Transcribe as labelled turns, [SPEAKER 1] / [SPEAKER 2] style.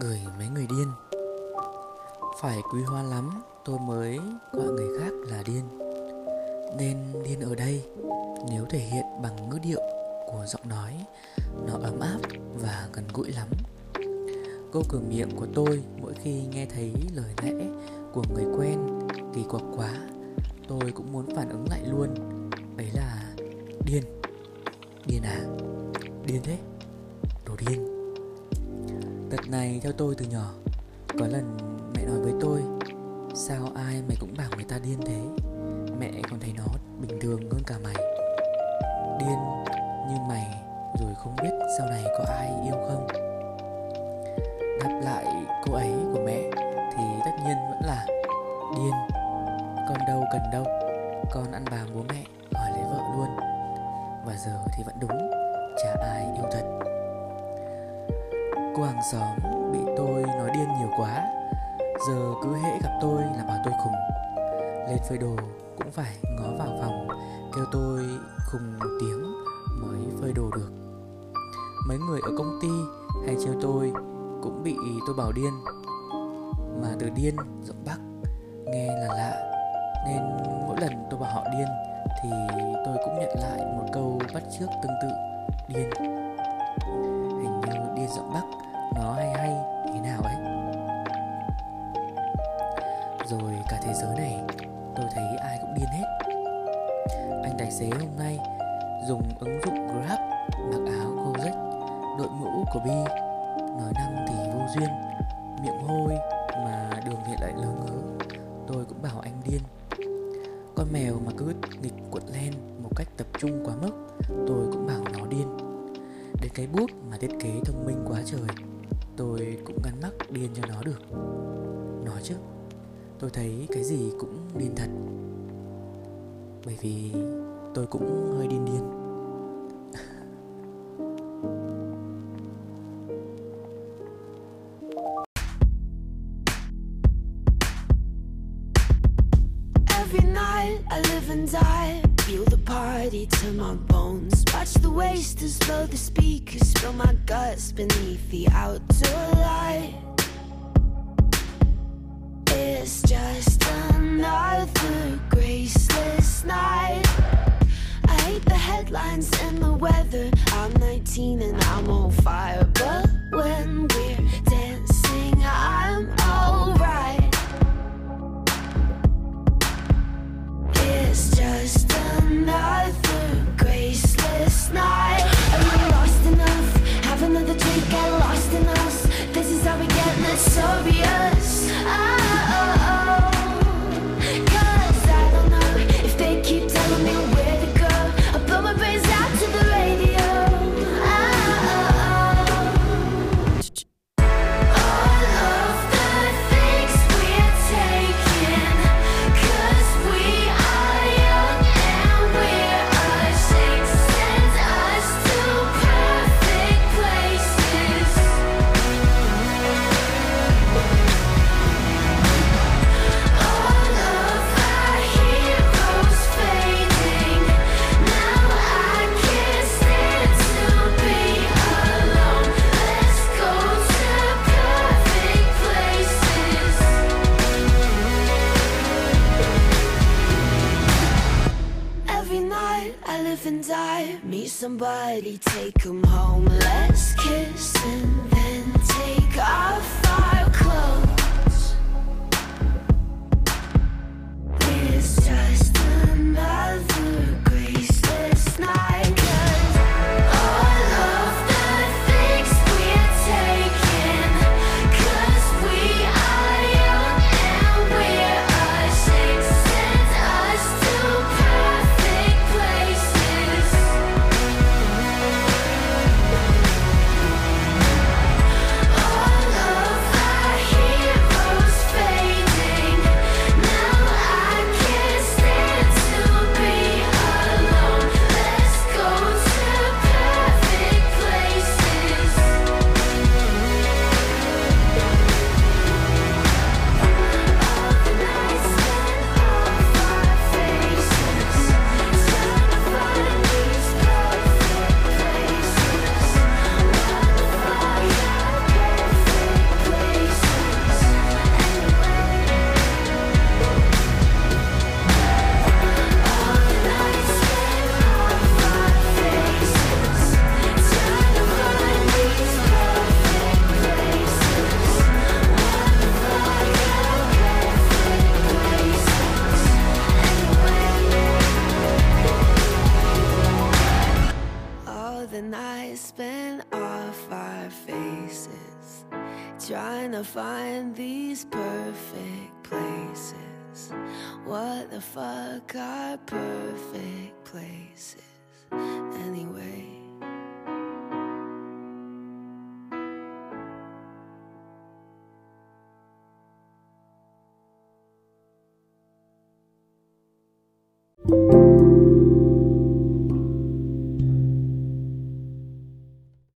[SPEAKER 1] gửi mấy người điên. Phải quý hoa lắm, tôi mới gọi người khác là điên. Nên điên ở đây, nếu thể hiện bằng ngữ điệu của giọng nói, Nó ấm áp và gần gũi lắm. Câu cửa miệng của tôi mỗi khi nghe thấy lời lẽ của người quen kỳ quặc quá, Tôi cũng muốn phản ứng lại luôn. Ấy là điên. Điên à? Điên thế? Đồ điên. Tật này theo tôi từ nhỏ, Có lần mẹ nói với tôi, Sao ai mày cũng bảo người ta điên thế? Mẹ còn thấy nó bình thường hơn cả mày. Điên như mày Rồi không biết sau này có ai yêu không. Đáp lại cô ấy của mẹ Thì tất nhiên vẫn là Điên. Con đâu cần đâu, Con ăn bà bố mẹ, hỏi lấy vợ luôn. Và giờ thì vẫn đúng, Chả ai yêu thật. Cô hàng xóm bị tôi nói điên nhiều quá. Giờ cứ hễ gặp tôi là bảo tôi khùng. Lên phơi đồ cũng phải ngó vào phòng, Kêu tôi khùng một tiếng mới phơi đồ được. Mấy người ở công ty hay trêu tôi cũng bị tôi bảo điên. Mà từ điên giọng Bắc nghe là lạ, Nên mỗi lần tôi bảo họ điên Thì tôi cũng nhận lại một câu bắt chước tương tự Điên điên giọng Bắc, nó hay hay thế nào ấy? Rồi cả thế giới này, tôi thấy ai cũng điên hết. Anh tài xế hôm nay dùng ứng dụng Grab mặc áo Gojek, đội mũ của Bi. Nói năng thì vô duyên, miệng hôi mà đường hiện lại lờ ngớ tôi cũng bảo anh điên. Con mèo mà cứ nghịch cuộn len một cách tập trung quá mức, tôi cũng bảo nó điên đến cái bút mà thiết kế thông minh quá trời. Tôi cũng ngăn mắc điên cho nó được. Nói chứ, tôi thấy cái gì cũng điên thật. Bởi vì tôi cũng hơi điên điên.
[SPEAKER 2] Every night I live and die. Feel the party to my bones. Watch the wasters blow the speakers. Spill my guts beneath the outdoor light. It's just another graceless night. I hate the headlines and the weather. I'm 19 and I'm on fire. I live and die. Meet somebody, take take 'em home. Let's kiss and then take off our clothes. spin off our faces, trying to find these perfect places. What the fuck are perfect places, anyway?